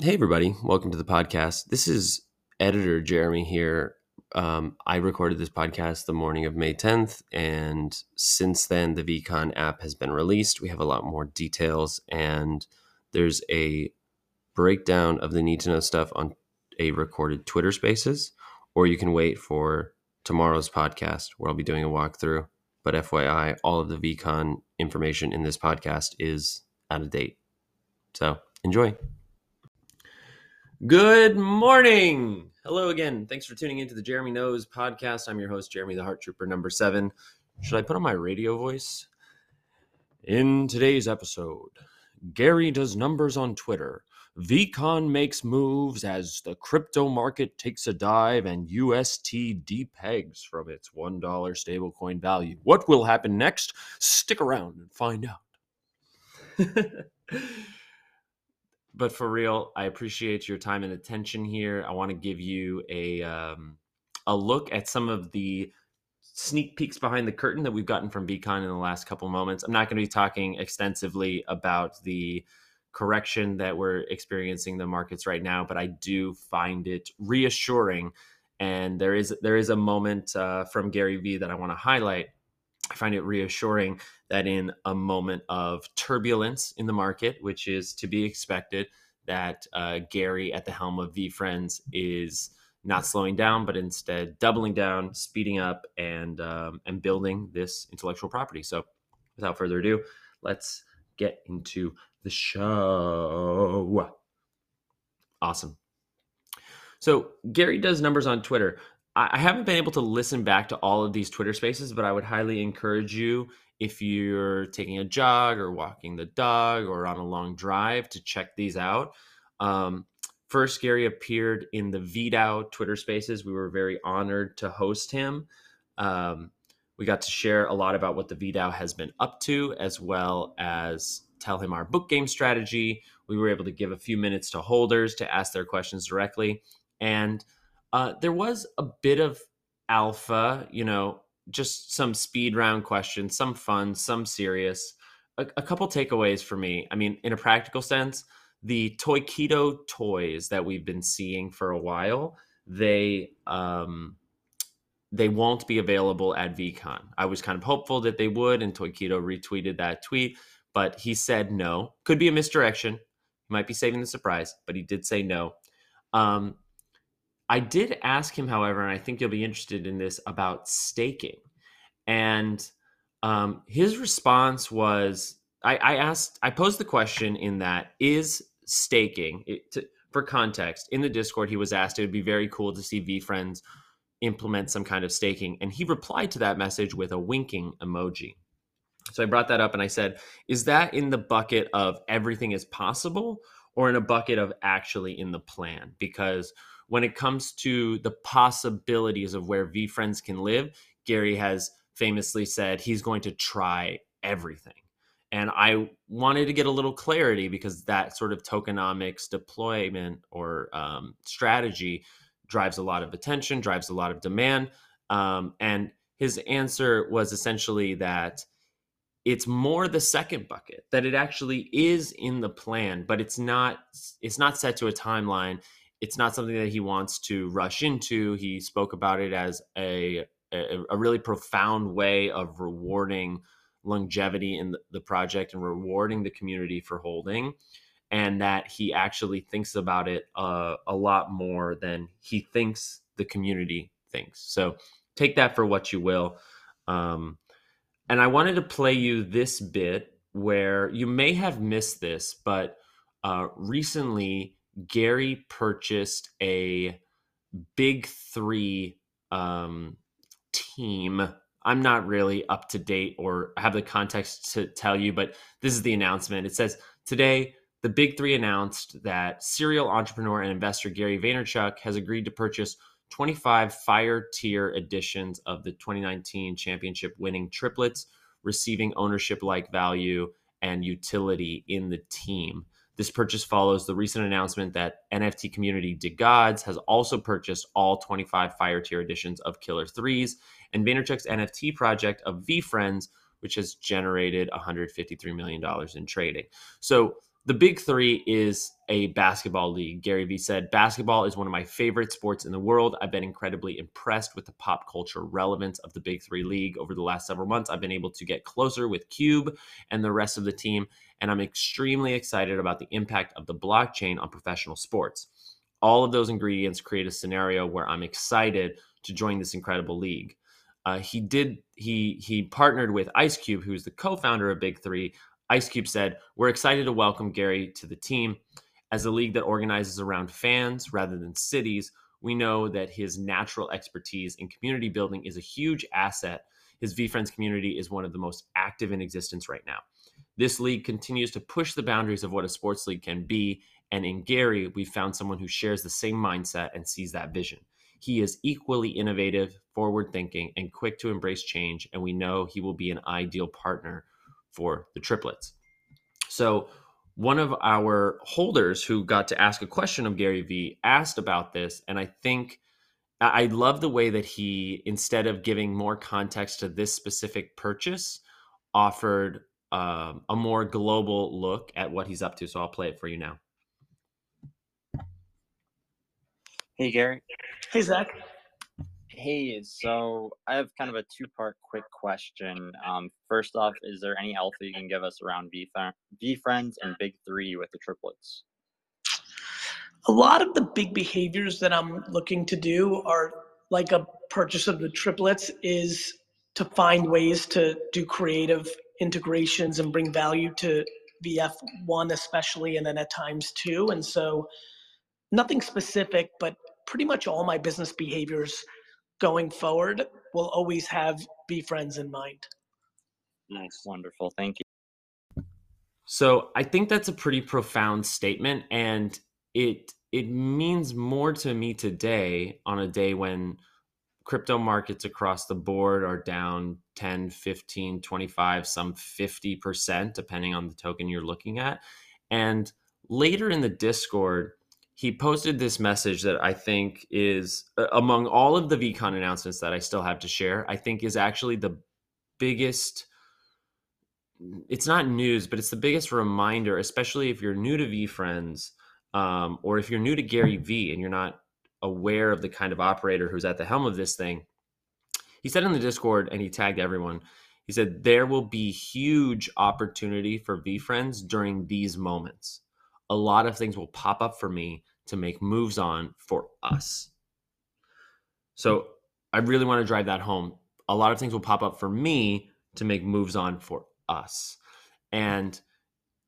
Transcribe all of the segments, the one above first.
Hey, everybody. Welcome to the podcast. This is editor Jeremy here. Um, I recorded this podcast the morning of May 10th, and since then, the VeeCon app has been released. We have a lot more details, and there's a breakdown of the need to know stuff on a recorded Twitter Spaces, or you can wait for tomorrow's podcast where I'll be doing a walkthrough. But FYI, all of the VeeCon information in this podcast is out of date. So enjoy. Good morning. Hello again. Thanks for tuning into the Jeremy Knows podcast. I'm your host, Jeremy the Heart Trooper, number seven. Should I put on my radio voice? In today's episode, Gary does numbers on Twitter. VeeCon makes moves as the crypto market takes a dive and UST depegs from its $1 stablecoin value. What will happen next? Stick around and find out. but for real, I appreciate your time and attention here. I want to give you a um, a look at some of the sneak peeks behind the curtain that we've gotten from VeeCon in the last couple moments. I'm not going to be talking extensively about the correction that we're experiencing in the markets right now, but I do find it reassuring. And there is there is a moment uh, from Gary Vee that I want to highlight. I find it reassuring that in a moment of turbulence in the market, which is to be expected, that uh, Gary at the helm of VeeFriends is not slowing down, but instead doubling down, speeding up, and um, and building this intellectual property. So, without further ado, let's get into the show. Awesome. So Gary does numbers on Twitter. I haven't been able to listen back to all of these Twitter spaces, but I would highly encourage you if you're taking a jog or walking the dog or on a long drive to check these out. Um, first, Gary appeared in the VDAO Twitter spaces. We were very honored to host him. Um, we got to share a lot about what the VDAO has been up to, as well as tell him our book game strategy. We were able to give a few minutes to holders to ask their questions directly. And uh, there was a bit of alpha, you know, just some speed round questions, some fun, some serious. A, a couple takeaways for me. I mean, in a practical sense, the Toyketo toys that we've been seeing for a while, they um, they won't be available at VeeCon. I was kind of hopeful that they would, and Toyketo retweeted that tweet, but he said no. Could be a misdirection. He might be saving the surprise, but he did say no. Um, I did ask him, however, and I think you'll be interested in this about staking. And um, his response was I, I, asked, I posed the question in that is staking, it, to, for context, in the Discord, he was asked it would be very cool to see VeeFriends implement some kind of staking. And he replied to that message with a winking emoji. So I brought that up and I said, is that in the bucket of everything is possible or in a bucket of actually in the plan? Because when it comes to the possibilities of where VeeFriends can live, Gary has famously said he's going to try everything. And I wanted to get a little clarity because that sort of tokenomics deployment or um, strategy drives a lot of attention, drives a lot of demand. Um, and his answer was essentially that it's more the second bucket that it actually is in the plan but it's not it's not set to a timeline it's not something that he wants to rush into. He spoke about it as a a, a really profound way of rewarding longevity in the project and rewarding the community for holding and that he actually thinks about it uh, a lot more than he thinks the community thinks so take that for what you will um, and i wanted to play you this bit where you may have missed this but uh, recently Gary purchased a big three um, team. I'm not really up to date or have the context to tell you, but this is the announcement. It says today, the big three announced that serial entrepreneur and investor Gary Vaynerchuk has agreed to purchase 25 fire tier editions of the 2019 championship winning triplets, receiving ownership like value and utility in the team. This purchase follows the recent announcement that NFT community DeGods has also purchased all 25 Fire Tier editions of Killer 3s, and Vaynerchuk's NFT project of VeeFriends, which has generated $153 million in trading. So the Big Three is a basketball league. Gary Vee said, Basketball is one of my favorite sports in the world. I've been incredibly impressed with the pop culture relevance of the Big Three League over the last several months. I've been able to get closer with Cube and the rest of the team, and I'm extremely excited about the impact of the blockchain on professional sports. All of those ingredients create a scenario where I'm excited to join this incredible league. Uh, he did he he partnered with Ice Cube, who's the co-founder of Big Three, Ice Cube said, We're excited to welcome Gary to the team. As a league that organizes around fans rather than cities, we know that his natural expertise in community building is a huge asset. His VeeFriends community is one of the most active in existence right now. This league continues to push the boundaries of what a sports league can be. And in Gary, we found someone who shares the same mindset and sees that vision. He is equally innovative, forward thinking, and quick to embrace change. And we know he will be an ideal partner for the triplets. So, one of our holders who got to ask a question of Gary Vee asked about this. And I think I love the way that he, instead of giving more context to this specific purchase, offered um, a more global look at what he's up to. So I'll play it for you now. Hey, Gary. Hey, Zach. Hey, so I have kind of a two part quick question. Um, first off, is there any alpha you can give us around V, VeeFriends and Big Three with the triplets? A lot of the big behaviors that I'm looking to do are like a purchase of the triplets, is to find ways to do creative integrations and bring value to VF1, especially, and then at times two. And so, nothing specific, but pretty much all my business behaviors going forward will always have VeeFriends in mind. Nice, wonderful. Thank you. So I think that's a pretty profound statement, and it it means more to me today on a day when crypto markets across the board are down 10 15 25 some 50% depending on the token you're looking at and later in the discord he posted this message that I think is among all of the VeeCon announcements that I still have to share, I think is actually the biggest it's not news, but it's the biggest reminder, especially if you're new to VeeFriends, um, or if you're new to Gary Vee and you're not aware of the kind of operator who's at the helm of this thing. He said in the Discord, and he tagged everyone. He said there will be huge opportunity for VeeFriends during these moments a lot of things will pop up for me to make moves on for us. So I really want to drive that home. A lot of things will pop up for me to make moves on for us. And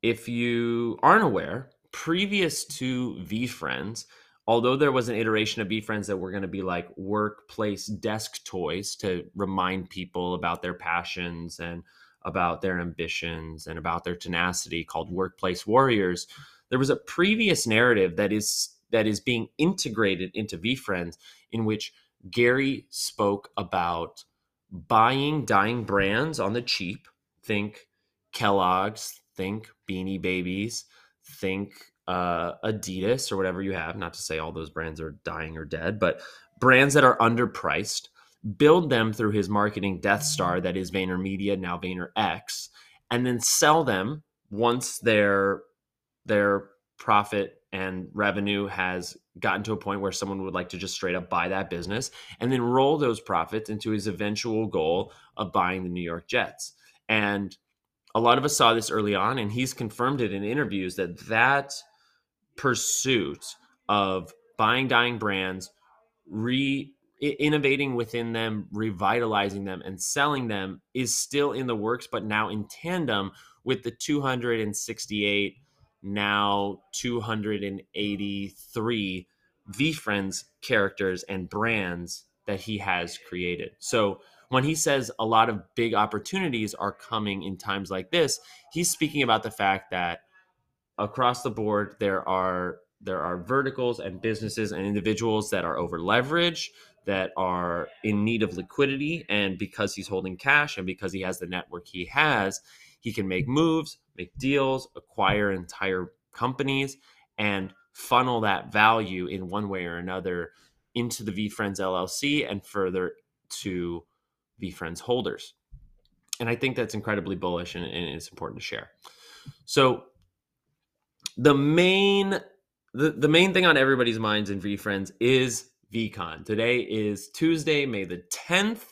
if you aren't aware, previous to VeeFriends, although there was an iteration of VeeFriends that were going to be like workplace desk toys to remind people about their passions and about their ambitions and about their tenacity called Workplace Warriors, there was a previous narrative that is that is being integrated into VeeFriends in which Gary spoke about buying dying brands on the cheap. Think Kellogg's, think Beanie Babies, think uh, Adidas or whatever you have. Not to say all those brands are dying or dead, but brands that are underpriced. Build them through his marketing Death Star, that is VaynerMedia, now VaynerX, and then sell them once they're their profit and revenue has gotten to a point where someone would like to just straight up buy that business and then roll those profits into his eventual goal of buying the New York Jets. And a lot of us saw this early on, and he's confirmed it in interviews that that pursuit of buying dying brands, re innovating within them, revitalizing them, and selling them is still in the works, but now in tandem with the 268 now 283 VeeFriends characters and brands that he has created. So when he says a lot of big opportunities are coming in times like this, he's speaking about the fact that across the board there are there are verticals and businesses and individuals that are over leveraged that are in need of liquidity and because he's holding cash and because he has the network he has he can make moves, make deals, acquire entire companies, and funnel that value in one way or another into the VeeFriends LLC and further to VeeFriends holders. And I think that's incredibly bullish and, and it's important to share. So the main the, the main thing on everybody's minds in VeeFriends is VeeCon. Today is Tuesday, May the 10th.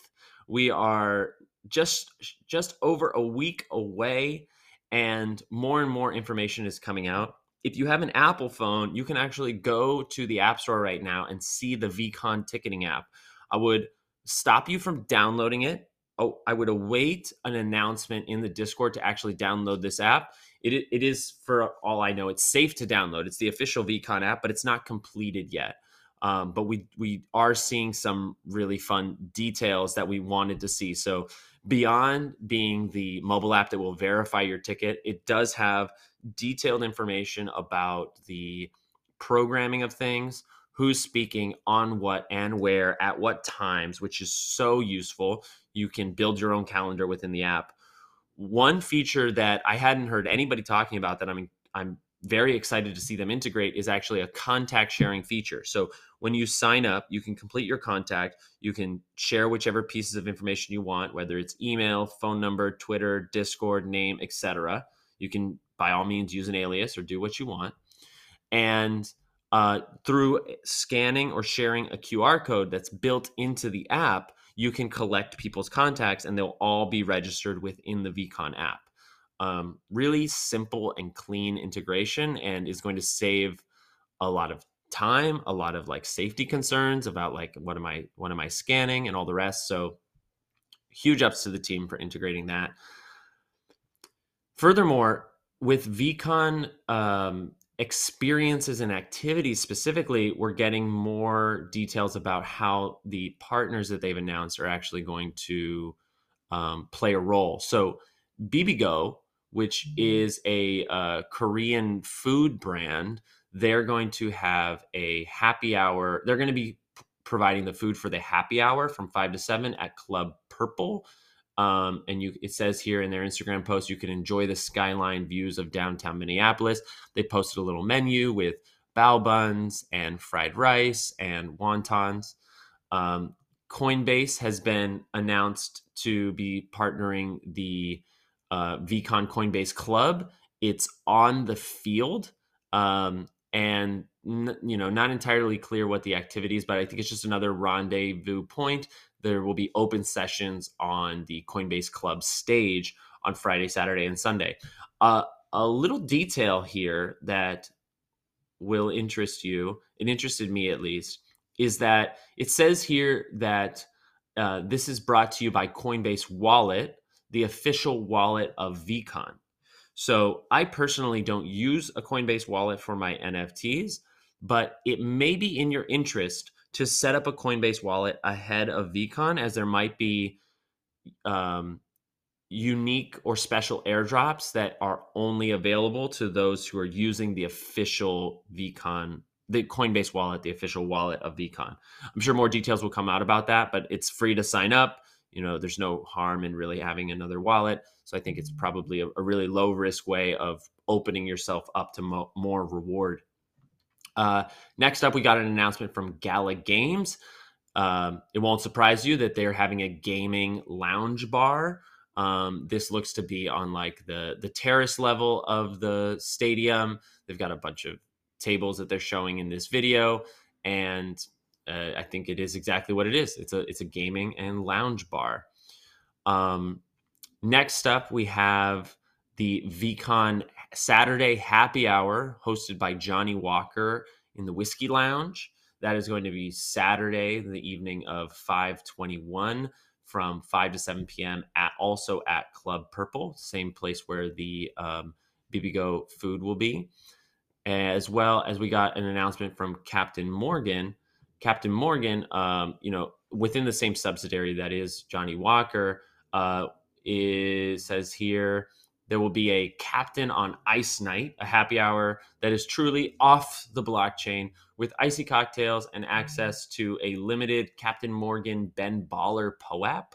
We are just just over a week away and more and more information is coming out. If you have an Apple phone, you can actually go to the App Store right now and see the VeeCon ticketing app. I would stop you from downloading it. Oh, I would await an announcement in the Discord to actually download this app it, it is, for all I know, it's safe to download. It's the official VeeCon app, but it's not completed yet. Um, but we we are seeing some really fun details that we wanted to see. So beyond being the mobile app that will verify your ticket, it does have detailed information about the programming of things, who's speaking on what and where at what times, which is so useful. You can build your own calendar within the app one feature that I hadn't heard anybody talking about that I'm I'm very excited to see them integrate is actually a contact sharing feature. So when you sign up, you can complete your contact, you can share whichever pieces of information you want, whether it's email, phone number, Twitter, Discord, name, etc. You can by all means use an alias or do what you want. And uh, through scanning or sharing a QR code that's built into the app, you can collect people's contacts and they'll all be registered within the VeeCon app. Um, really simple and clean integration and is going to save a lot of time, a lot of like safety concerns about like what am I what am I scanning and all the rest. So huge ups to the team for integrating that. Furthermore, with VeeCon um, experiences and activities specifically, we're getting more details about how the partners that they've announced are actually going to um, play a role. So, Bibigo, which is a uh, Korean food brand, they're going to have a happy hour. They're going to be providing the food for the happy hour from five to seven at Club Purple. Um, and you, it says here in their Instagram post, you can enjoy the skyline views of downtown Minneapolis. They posted a little menu with bao buns and fried rice and wontons. Um, Coinbase has been announced to be partnering the uh, VeeCon Coinbase Club. It's on the field, um, and n- you know, not entirely clear what the activities, but I think it's just another rendezvous point there will be open sessions on the Coinbase Club stage on Friday, Saturday, and Sunday. Uh, a little detail here that will interest you, it interested me at least, is that it says here that uh, this is brought to you by Coinbase Wallet, the official wallet of VeeCon. So I personally don't use a Coinbase wallet for my NFTs, but it may be in your interest to set up a Coinbase wallet ahead of VeeCon, as there might be um, unique or special airdrops that are only available to those who are using the official VeeCon, the Coinbase wallet, the official wallet of VeeCon. I'm sure more details will come out about that, but it's free to sign up. You know, there's no harm in really having another wallet. So I think it's probably a, a really low risk way of opening yourself up to mo- more reward uh, next up, we got an announcement from Gala Games. Um, it won't surprise you that they're having a gaming lounge bar. Um, this looks to be on like the the terrace level of the stadium. They've got a bunch of tables that they're showing in this video, and uh, I think it is exactly what it is. It's a it's a gaming and lounge bar. Um, next up, we have the VeeCon Saturday happy hour hosted by Johnnie Walker in the Whiskey Lounge. That is going to be Saturday, the evening of 521 from 5 to 7 p.m. at also at Club Purple, same place where the um, Bibigo food will be. As well as we got an announcement from Captain Morgan. Captain Morgan, um, you know, within the same subsidiary that is Johnnie Walker, uh, is says here there will be a captain on ice night, a happy hour that is truly off the blockchain with icy cocktails and access to a limited Captain Morgan Ben Baller POAP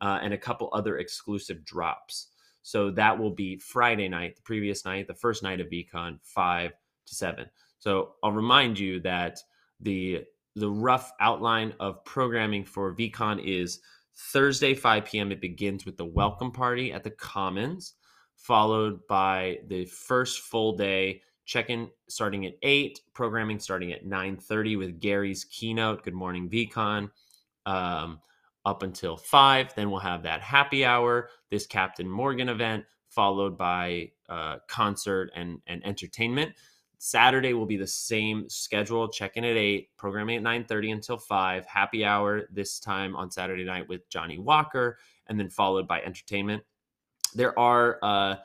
uh, and a couple other exclusive drops. So that will be Friday night, the previous night, the first night of VeeCon, 5 to 7. So I'll remind you that the the rough outline of programming for VeeCon is Thursday, 5 p.m. It begins with the welcome party at the Commons followed by the first full day check-in starting at 8 programming starting at 9.30 with gary's keynote good morning veecon um, up until 5 then we'll have that happy hour this captain morgan event followed by uh, concert and, and entertainment saturday will be the same schedule check-in at 8 programming at 9.30 until 5 happy hour this time on saturday night with johnnie walker and then followed by entertainment there are uh,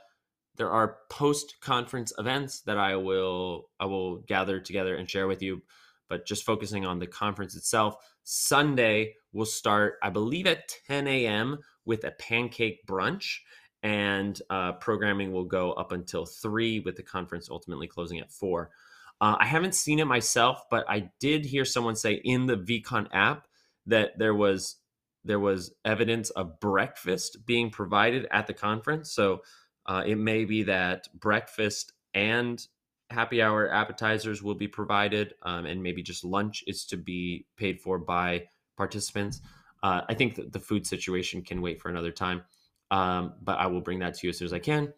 there are post conference events that I will I will gather together and share with you. But just focusing on the conference itself, Sunday will start, I believe, at 10 a.m. with a pancake brunch, and uh, programming will go up until three, with the conference ultimately closing at four. Uh, I haven't seen it myself, but I did hear someone say in the VeeCon app that there was there was evidence of breakfast being provided at the conference. So uh, it may be that breakfast and happy hour appetizers will be provided, um, and maybe just lunch is to be paid for by participants. Uh, I think that the food situation can wait for another time, um, but I will bring that to you as soon as I can.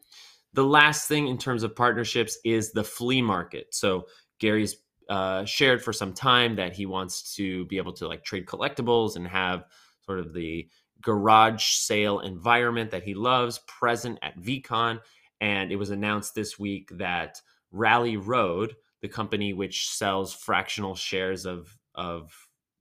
The last thing in terms of partnerships is the flea market. So Gary's uh, shared for some time that he wants to be able to like trade collectibles and have sort of the garage sale environment that he loves present at VeeCon. And it was announced this week that Rally Road, the company which sells fractional shares of, of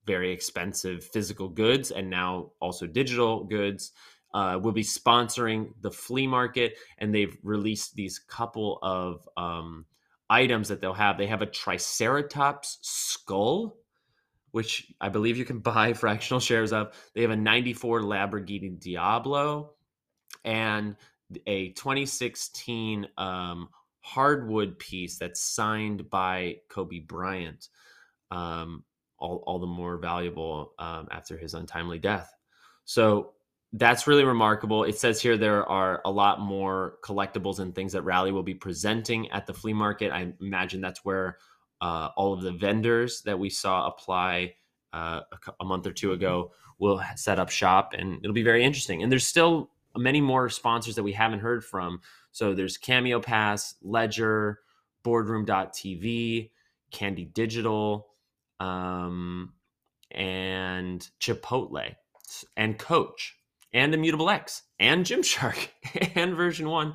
very expensive physical goods and now also digital goods, uh, will be sponsoring the flea market. And they've released these couple of um, items that they'll have. They have a Triceratops skull which I believe you can buy fractional shares of. They have a 94 Lamborghini Diablo and a 2016 um, hardwood piece that's signed by Kobe Bryant. Um, all, all the more valuable um, after his untimely death. So that's really remarkable. It says here there are a lot more collectibles and things that Rally will be presenting at the flea market. I imagine that's where uh, all of the vendors that we saw apply uh, a, a, month or two ago will set up shop and it'll be very interesting. And there's still many more sponsors that we haven't heard from. So there's Cameo Pass, Ledger, Boardroom.tv, Candy Digital, um, and Chipotle, and Coach, and Immutable X, and Gymshark, and Version 1,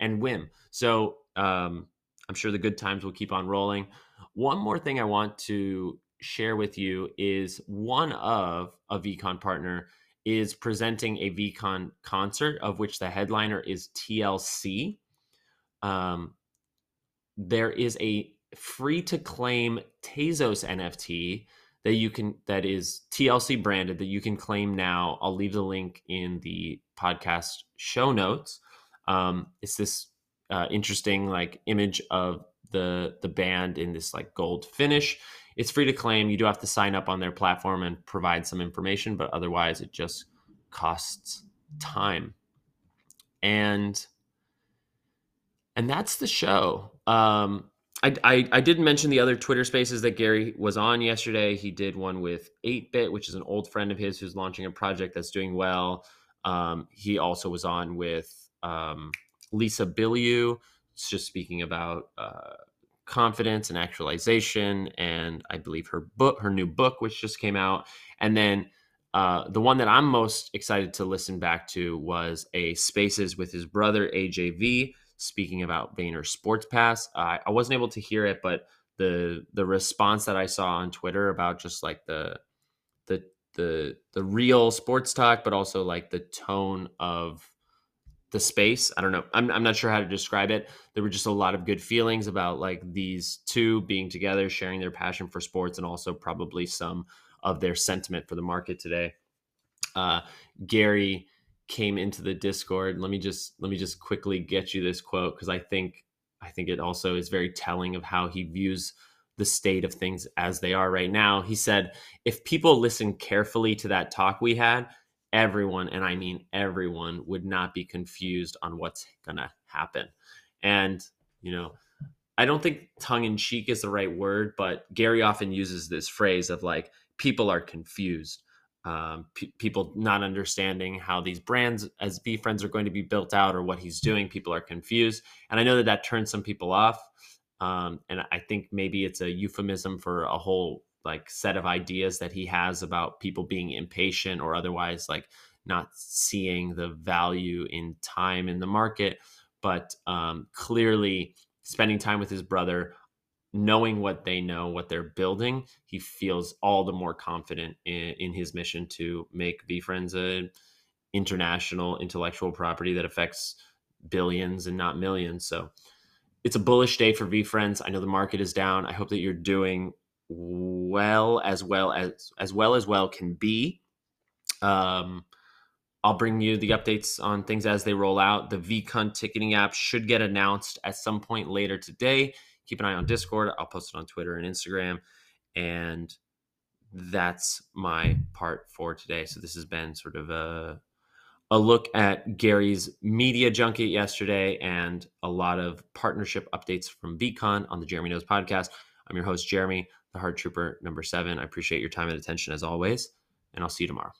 and Wim. So um, I'm sure the good times will keep on rolling. One more thing I want to share with you is one of a VeeCon partner is presenting a VeeCon concert of which the headliner is TLC. Um, there is a free to claim Tezos NFT that you can that is TLC branded that you can claim now. I'll leave the link in the podcast show notes. Um, it's this uh, interesting like image of the the band in this like gold finish. It's free to claim. You do have to sign up on their platform and provide some information, but otherwise it just costs time. And and that's the show. Um, I, I, I didn't mention the other Twitter spaces that Gary was on yesterday. He did one with 8bit, which is an old friend of his who's launching a project that's doing well. Um, he also was on with um, Lisa Bilyeu, it's just speaking about uh, confidence and actualization, and I believe her book, her new book, which just came out, and then uh, the one that I'm most excited to listen back to was a Spaces with his brother AJV, speaking about Vayner Sports Pass. Uh, I wasn't able to hear it, but the the response that I saw on Twitter about just like the the the the real sports talk, but also like the tone of the space. I don't know. I'm, I'm not sure how to describe it. There were just a lot of good feelings about like these two being together, sharing their passion for sports, and also probably some of their sentiment for the market today. Uh, Gary came into the Discord. Let me just let me just quickly get you this quote because I think I think it also is very telling of how he views the state of things as they are right now. He said, "If people listen carefully to that talk we had, everyone, and I mean everyone, would not be confused on what's to happen. And, you know, I don't think tongue in cheek is the right word, but Gary often uses this phrase of like, people are confused. Um, people not understanding how these brands as VeeFriends are going to be built out or what he's doing. People are confused. And I know that that turns some people off. Um, and I think maybe it's a euphemism for a whole like set of ideas that he has about people being impatient or otherwise like not seeing the value in time in the market. But um, clearly, spending time with his brother, knowing what they know, what they're building, he feels all the more confident in, in his mission to make VeeFriends a international intellectual property that affects billions and not millions. So it's a bullish day for VeeFriends. I know the market is down. I hope that you're doing well as well as as well as well can be. Um, I'll bring you the updates on things as they roll out. The VeeCon ticketing app should get announced at some point later today. Keep an eye on Discord. I'll post it on Twitter and Instagram. And that's my part for today. So this has been sort of a a look at Gary's media junket yesterday and a lot of partnership updates from VeeCon on the Jeremy Knows podcast. I'm your host, Jeremy, the Hard Trooper number seven. I appreciate your time and attention as always, and I'll see you tomorrow.